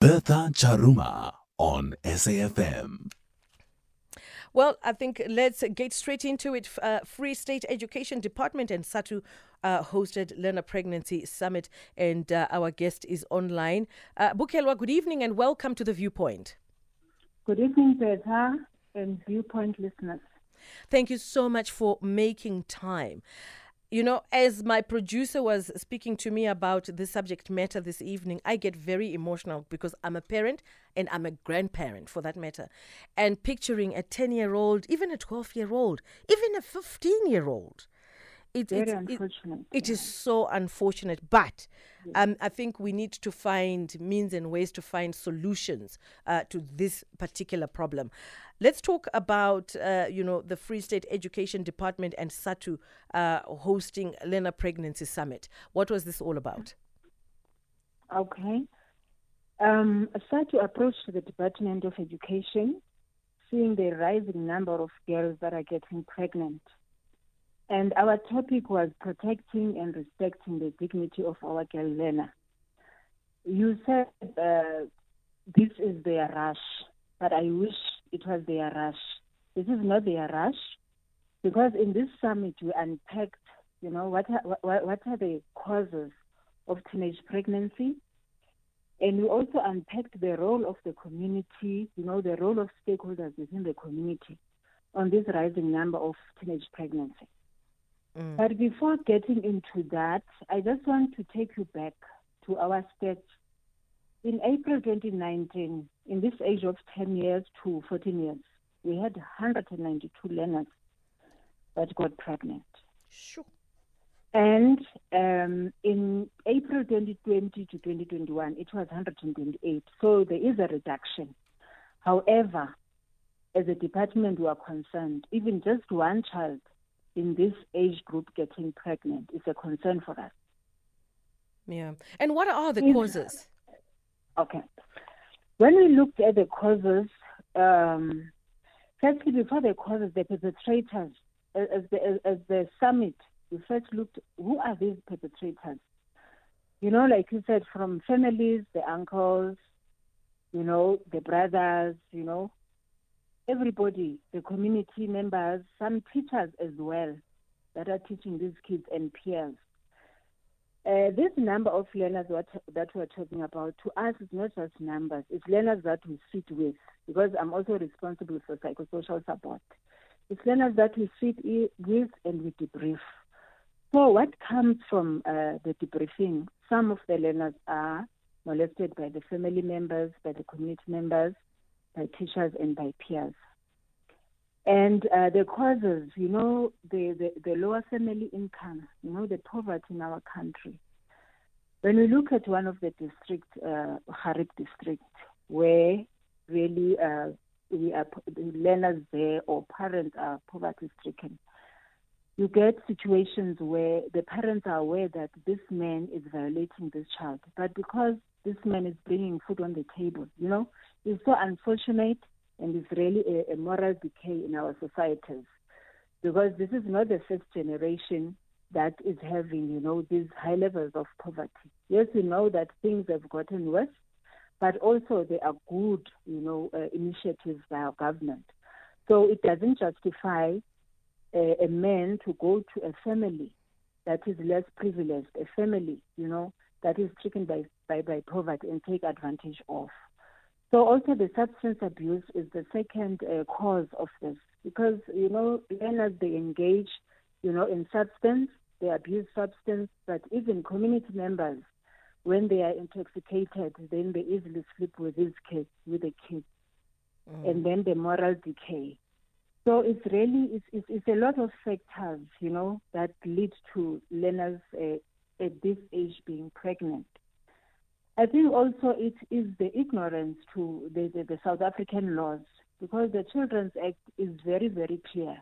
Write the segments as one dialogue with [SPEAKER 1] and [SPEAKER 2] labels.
[SPEAKER 1] Bertha Charuma on SAFM.
[SPEAKER 2] Well, I think let's get straight into it. Uh, Free State Education Department and SADTU uh, hosted Learner Pregnancy Summit, and uh, our guest is online. Uh, Bukelwa, good evening and welcome to The Viewpoint.
[SPEAKER 3] Good evening, Bertha and Viewpoint listeners.
[SPEAKER 2] Thank you so much for making time. You know, as my producer was speaking to me about the subject matter this evening, I get very emotional because I'm a parent and I'm a grandparent for that matter. And picturing a 10 year old, even a 12 year old, even a 15 year old
[SPEAKER 3] it, Very unfortunate.
[SPEAKER 2] It, it is so unfortunate, but um, I think we need to find means and ways to find solutions uh, to this particular problem. Let's talk about, uh, you know, the Free State Education Department and SADTU uh, hosting Learner Pregnancy Summit. What was this all about?
[SPEAKER 3] Okay. Um, SADTU approached the Department of Education, seeing the rising number of girls that are getting pregnant and our topic was protecting and respecting the dignity of our girl learner. You said uh, this is their rush, but I wish it was their rush. This is not their rush, because in this summit we unpacked, you know, what are, what, what are the causes of teenage pregnancy, and we also unpacked the role of the community, you know, the role of stakeholders within the community on this rising number of teenage pregnancy. Mm. But before getting into that, I just want to take you back to our state. In April 2019, in this age of 10 years to 14 years, we had 192 learners that got pregnant.
[SPEAKER 2] Sure.
[SPEAKER 3] And um, in April 2020 to 2021, it was 128. So there is a reduction. However, as a department, we are concerned, even just one child in this age group getting pregnant is a concern for us.
[SPEAKER 2] Yeah. And what are the causes?
[SPEAKER 3] Okay. When we looked at the causes, um, firstly, before the causes, the perpetrators, as the, as the summit, we first looked who are these perpetrators? You know, like you said, from families, the uncles, you know, the brothers, you know, everybody, the community members, some teachers as well that are teaching these kids and peers. Uh, this number of learners what, that we're talking about, to us, is not just numbers. It's learners that we sit with, because I'm also responsible for psychosocial support. It's learners that we sit with and we debrief. So, what comes from uh, the debriefing? Some of the learners are molested by the family members, by the community members, by teachers and by peers. And uh, the causes, you know, the, the, the, lower family income, you know, the poverty in our country. When we look at one of the districts, uh, Xhariep district, where really uh, we are learners there or parents are poverty stricken, you get situations where the parents are aware that this man is violating this child, but because this man is bringing food on the table, you know, it's so unfortunate and it's really a, a moral decay in our societies because this is not the first generation that is having, you know, these high levels of poverty. Yes, we know that things have gotten worse, but also there are good, you know, uh, initiatives by our government. So it doesn't justify a, a man to go to a family that is less privileged, a family, you know, that is stricken by, by, by poverty and take advantage of. So also the substance abuse is the second uh, cause of this because you know learners they engage, you know, in substance, they abuse substance, but even community members, when they are intoxicated, then they easily sleep with these kids, with the kids, mm. and then the moral decay. So it's really it's, it's, it's, a lot of factors, you know, that lead to learners uh, at this age being pregnant. I think also it is the ignorance to the, the, the South African laws because the Children's Act is very, very clear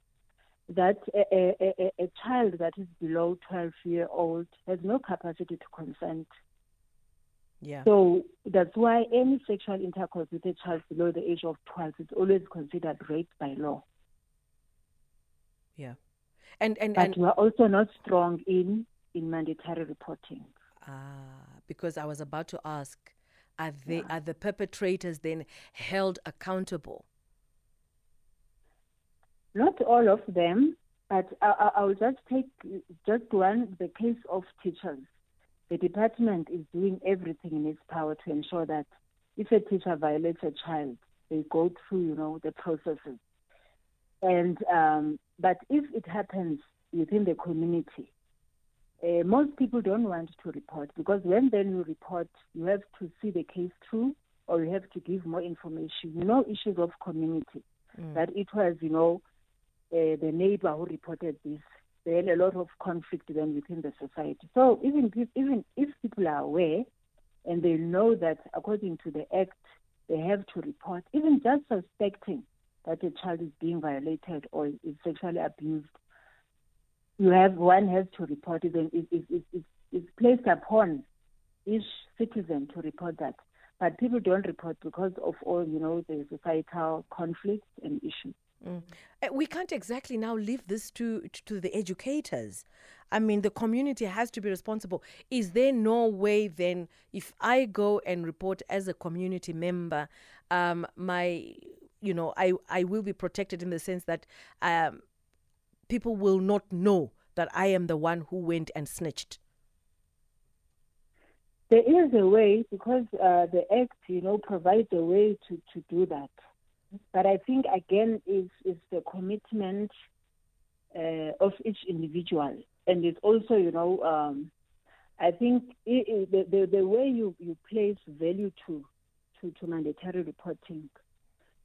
[SPEAKER 3] that a, a, a, child that is below 12 year old has no capacity to consent.
[SPEAKER 2] Yeah.
[SPEAKER 3] So that's why any sexual intercourse with a child below the age of 12 is always considered rape by law.
[SPEAKER 2] Yeah. And and
[SPEAKER 3] but
[SPEAKER 2] and
[SPEAKER 3] we're also not strong in in mandatory reporting.
[SPEAKER 2] Ah, because I was about to ask are they are the perpetrators then held accountable?
[SPEAKER 3] Not all of them, but I, I, will just take just one the case of teachers. The department is doing everything in its power to ensure that if a teacher violates a child, they go through, you know, the processes. And um, but if it happens within the community, uh, most people don't want to report because when then you report, you have to see the case through or you have to give more information. You know, issues of community. Mm. That it was, you know, uh, the neighbor who reported this. Then a lot of conflict then within the society. So even if, even if people are aware and they know that according to the act they have to report, even just suspecting that a child is being violated or is sexually abused, you have one has to report it, it, it, it, it, it's placed upon each citizen to report that. But people don't report because of all, you know, the societal conflicts and issues.
[SPEAKER 2] Mm. Uh, we can't exactly now leave this to to the educators. I mean, the community has to be responsible. Is there no way then, if I go and report as a community member, um, my, you know, I I will be protected in the sense that um, people will not know that I am the one who went and snitched?
[SPEAKER 3] There is a way because uh, the Act, you know, provides a way to, to do that. But I think, again, is is the commitment uh, of each individual. And it's also, you know, um, I think it, it, the, the, the way you, you place value to, to, to mandatory reporting.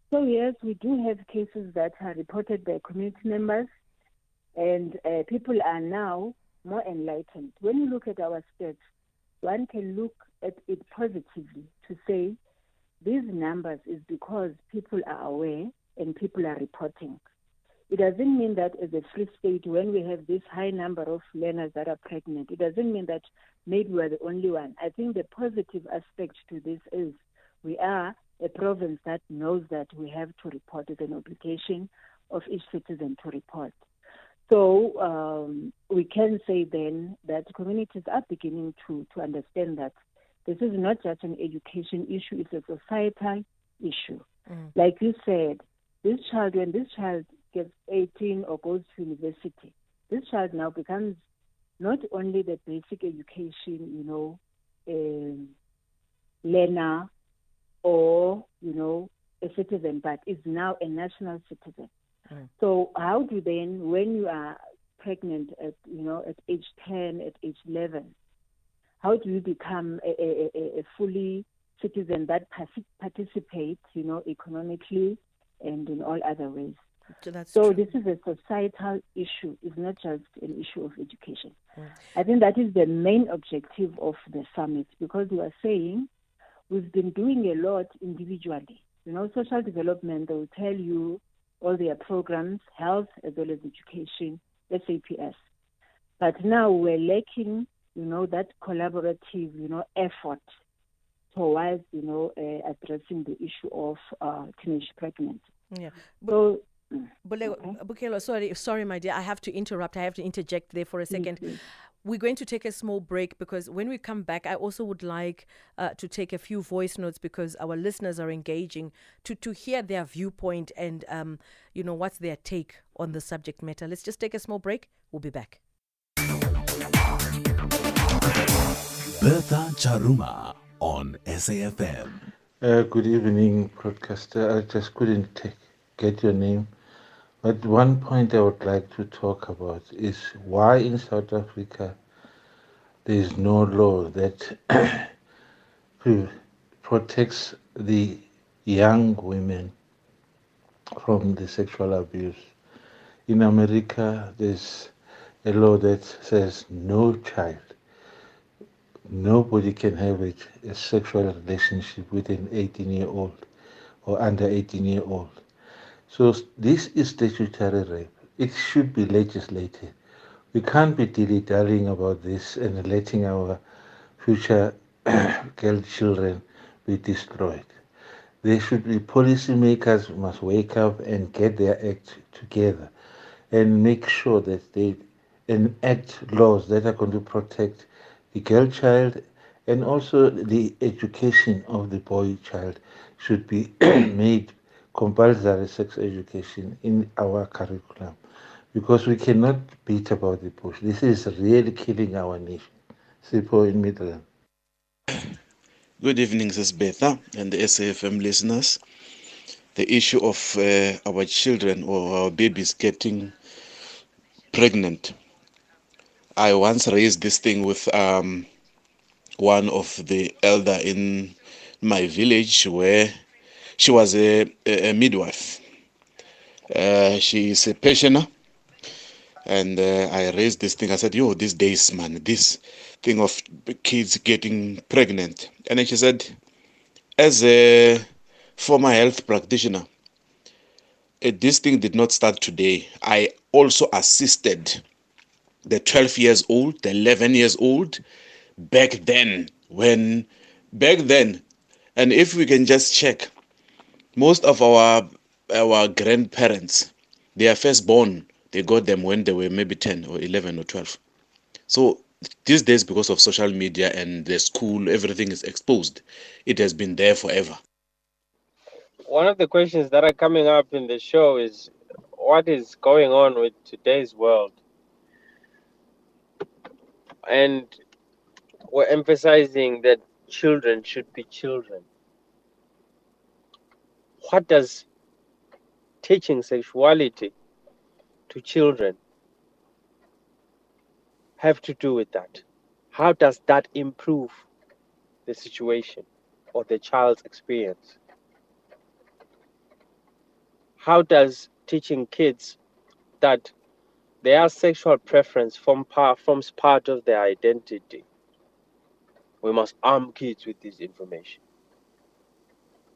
[SPEAKER 3] So, yes, we do have cases that are reported by community members and uh, people are now more enlightened. When you look at our stats, one can look at it positively to say these numbers is because people are aware and people are reporting. It doesn't mean that as a free state, when we have this high number of learners that are pregnant, it doesn't mean that maybe we're the only one. I think the positive aspect to this is we are a province that knows that we have to report. It's an obligation of each citizen to report. So um, we can say then that communities are beginning to, to understand that this is not just an education issue, it's a societal issue. Mm. Like you said, this child, when this child gets 18 or goes to university, this child now becomes not only the basic education, you know, um, learner or, you know, a citizen, but is now a national citizen. Mm. So how do then, when you are pregnant at you know at age 10, at age 11, how do you become a, a, a fully citizen that participates, you know, economically and in all other ways?
[SPEAKER 2] That's
[SPEAKER 3] so this is a societal issue. It's not just an issue of education. Mm. I think that is the main objective of the summit because we are saying we've been doing a lot individually. You know, social development, they will tell you all their programs, health as well as education, SAPS. But now we're lacking, you know, that collaborative, you know, effort towards, you know, uh, addressing the issue of uh, teenage pregnancy.
[SPEAKER 2] Yeah.
[SPEAKER 3] So
[SPEAKER 2] Bukelwa, sorry, sorry, my dear. I have to interrupt. I have to interject there for a 2nd mm-hmm. We're going to take a small break because when we come back, I also would like uh, to take a few voice notes because our listeners are engaging to to hear their viewpoint and um, you know what's their take on the subject matter. Let's just take a small break. We'll be back.
[SPEAKER 1] Bertha Charuma on SAFM.
[SPEAKER 4] Uh, good evening, broadcaster. I just couldn't take, get your name. But one point I would like to talk about is why in South Africa there is no law that protects the young women from the sexual abuse. In America, there's a law that says no child, nobody can have a, a sexual relationship with an 18 year old or under 18 year old. So this is statutory rape. It should be legislated. We can't be dilly-dallying about this and letting our future girl children be destroyed. There should be policymakers must wake up and get their act together and make sure that they enact laws that are going to protect the girl child And also, the education of the boy child should be made compulsory sex education in our curriculum because we cannot beat about the bush. This is really killing our nation. Sipho in Midrand.
[SPEAKER 5] Good evening, Betha and the SAFM listeners. The issue of uh, our children or our babies getting pregnant. I once raised this thing with um, one of the elder in my village where she was a, a midwife. Uh, she is a pensioner. And uh, I raised this thing. I said, yo, these days, man, this thing of kids getting pregnant. And then she said, as a former health practitioner, uh, this thing did not start today. I also assisted the 12 years old, the 11 years old, back then, when, back then, and if we can just check, most of our our grandparents, their firstborn, they got them when they were maybe 10 or 11 or 12. So these days, because of social media and the school, everything is exposed. It has been there forever.
[SPEAKER 6] One of the questions that are coming up in the show is what is going on with today's world? And we're emphasizing that children should be children. What does teaching sexuality to children have to do with that? How does that improve the situation or the child's experience? How does teaching kids that their sexual preference form part, forms part of their identity? We must arm kids with this information.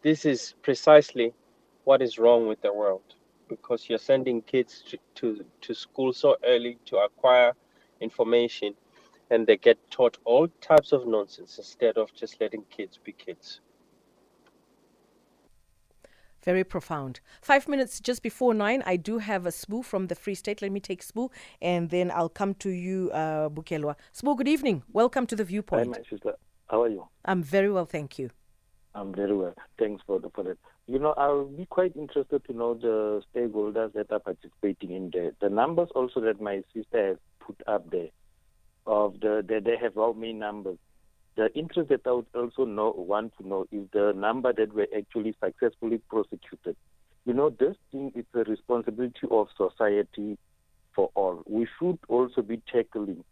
[SPEAKER 6] This is precisely what is wrong with the world because you're sending kids to, to, to school so early to acquire information and they get taught all types of nonsense instead of just letting kids be kids.
[SPEAKER 2] Very profound. Five minutes just before nine, I do have a Sbu from the Free State. Let me take Sbu and then I'll come to you, uh, Bukelwa. Sbu, good evening. Welcome to the Viewpoint.
[SPEAKER 7] Hi, my sister. How are you?
[SPEAKER 2] I'm very well, thank you.
[SPEAKER 7] I'm very well. Thanks for the for that. You know, I'll be quite interested to know the stakeholders that are participating in there. The numbers also that my sister has put up there of the that they have how many numbers. The interest that I would also know want to know is the number that were actually successfully prosecuted. You know, this thing is a responsibility of society for all. We should also be tackling.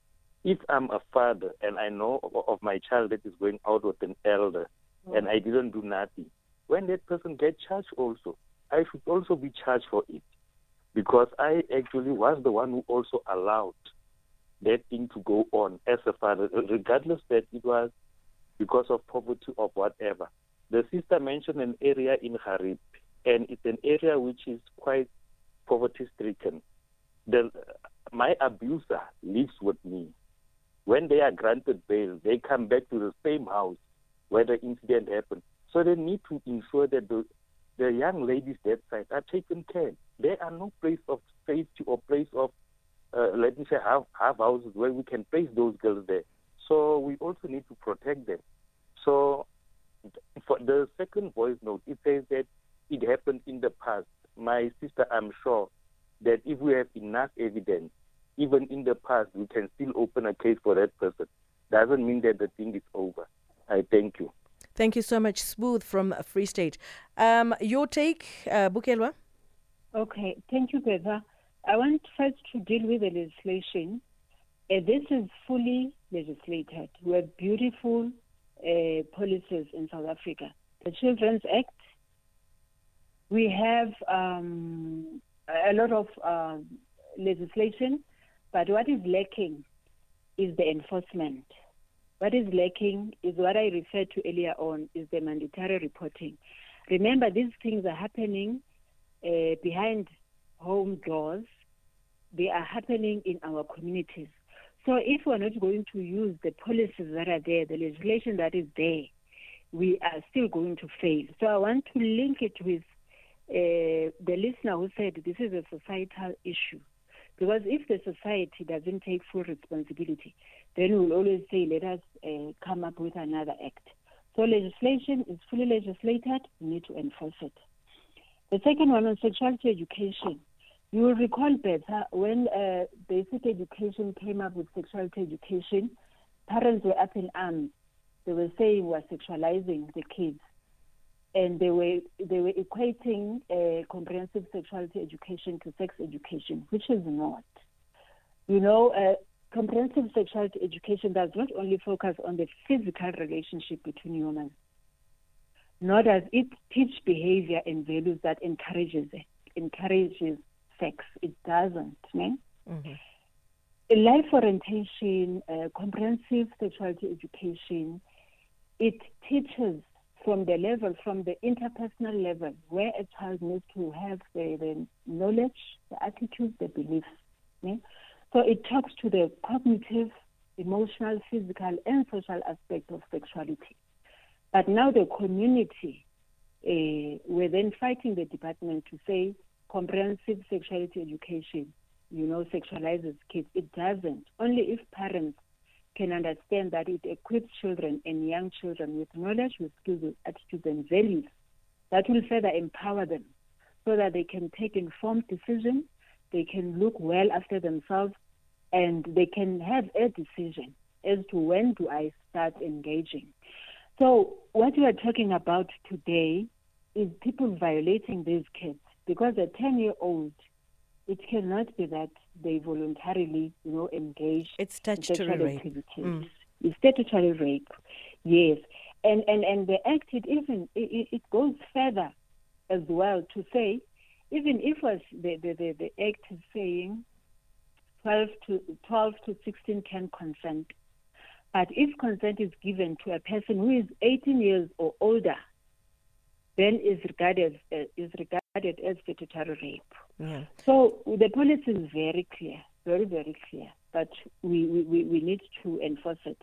[SPEAKER 7] If I'm a father and I know of my child that is going out with an elder, and I didn't do nothing, when that person gets charged also, I should also be charged for it because I actually was the one who also allowed that thing to go on as a father, regardless that it was because of poverty or whatever. The sister mentioned an area in Xhariep, and it's an area which is quite poverty stricken. The, my abuser lives with me. When they are granted bail, they come back to the same house where the incident happened. So they need to ensure that the, the young ladies that side are taken care. There are no place of safety or place of, uh, let me say, half, have houses where we can place those girls there. So we also need to protect them. So for the second voice note, it says that it happened in the past. My sister, I'm sure that if we have enough evidence, even in the past, we can still open a case for that person. Doesn't mean that the thing is over. I thank you.
[SPEAKER 2] Thank you so much, Smooth from Free State. Um, your take, uh, Bukelwa?
[SPEAKER 3] Okay, thank you, Beba. I want first to deal with the legislation. Uh, this is fully legislated. We have beautiful uh, policies in South Africa. The Children's Act, we have um, a lot of uh, legislation, but what is lacking is the enforcement. What is lacking is what I referred to earlier on is the mandatory reporting. Remember, these things are happening uh, behind home doors. They are happening in our communities. So if we're not going to use the policies that are there, the legislation that is there, we are still going to fail. So I want to link it with uh, the listener who said this is a societal issue. Because if the society doesn't take full responsibility, then we'll always say, let us uh, come up with another act. So legislation is fully legislated, we need to enforce it. The second one on sexuality education. You will recall Bertha when uh, basic education came up with sexuality education, parents were up in arms. They were saying we're sexualizing the kids. And they were they were equating uh, comprehensive sexuality education to sex education, which is not. You know, uh, comprehensive sexuality education does not only focus on the physical relationship between humans, nor does it teach behavior and values that encourages encourages sex. It doesn't. Ne?
[SPEAKER 2] Mm-hmm.
[SPEAKER 3] Life orientation, uh, comprehensive sexuality education, it teaches from the level, from the interpersonal level, where a child needs to have the, the knowledge, the attitudes, the beliefs. So it talks to the cognitive, emotional, physical, and social aspect of sexuality. But now the community, uh, we're then fighting the department to say comprehensive sexuality education, you know, sexualizes kids. It doesn't. Only if parents can understand that it equips children and young children with knowledge, with skills, with attitudes, and values that will further empower them so that they can take informed decisions, they can look well after themselves, and they can have a decision as to when do I start engaging. So what we are talking about today is people violating these kids because a 10-year-old, it cannot be that they voluntarily, you know, engage
[SPEAKER 2] It's
[SPEAKER 3] in
[SPEAKER 2] statutory rape.
[SPEAKER 3] activities.
[SPEAKER 2] Mm.
[SPEAKER 3] It's statutory rape, yes. And and and the act it even it, it goes further as well to say, even if was the the, the, the act is saying 12 to 12 to 16 can consent, but if consent is given to a person who is 18 years or older, then is regarded uh, is regarded as statutory rape.
[SPEAKER 2] Yeah.
[SPEAKER 3] So the policy is very clear, very, very clear, but we, we, we- we need to enforce it.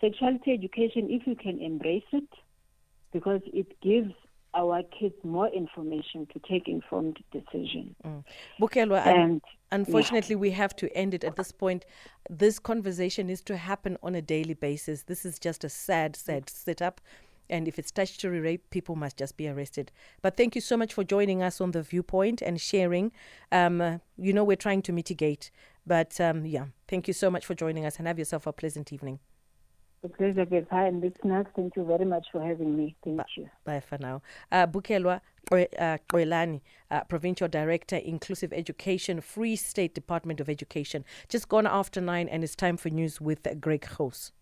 [SPEAKER 3] Sexuality education, if you can embrace it, because it gives our kids more information to take informed decisions.
[SPEAKER 2] Bukelwa,
[SPEAKER 3] And
[SPEAKER 2] unfortunately, we have to end it at this point. This conversation is to happen on a daily basis. This is just a sad, sad setup. And if it's statutory rape, people must just be arrested. But thank you so much for joining us on the viewpoint and sharing. Um, uh, you know, we're trying to mitigate. But um, yeah, thank you so much for joining us and have yourself a pleasant evening.
[SPEAKER 3] A pleasure, Betha, and listeners, thank you very much for having me. Thank you.
[SPEAKER 2] Bye for now. Uh, Bukelwa Qwe- uh, uh, Provincial Director, Inclusive Education, Free State Department of Education. Just gone after nine, and it's time for news with Greg House.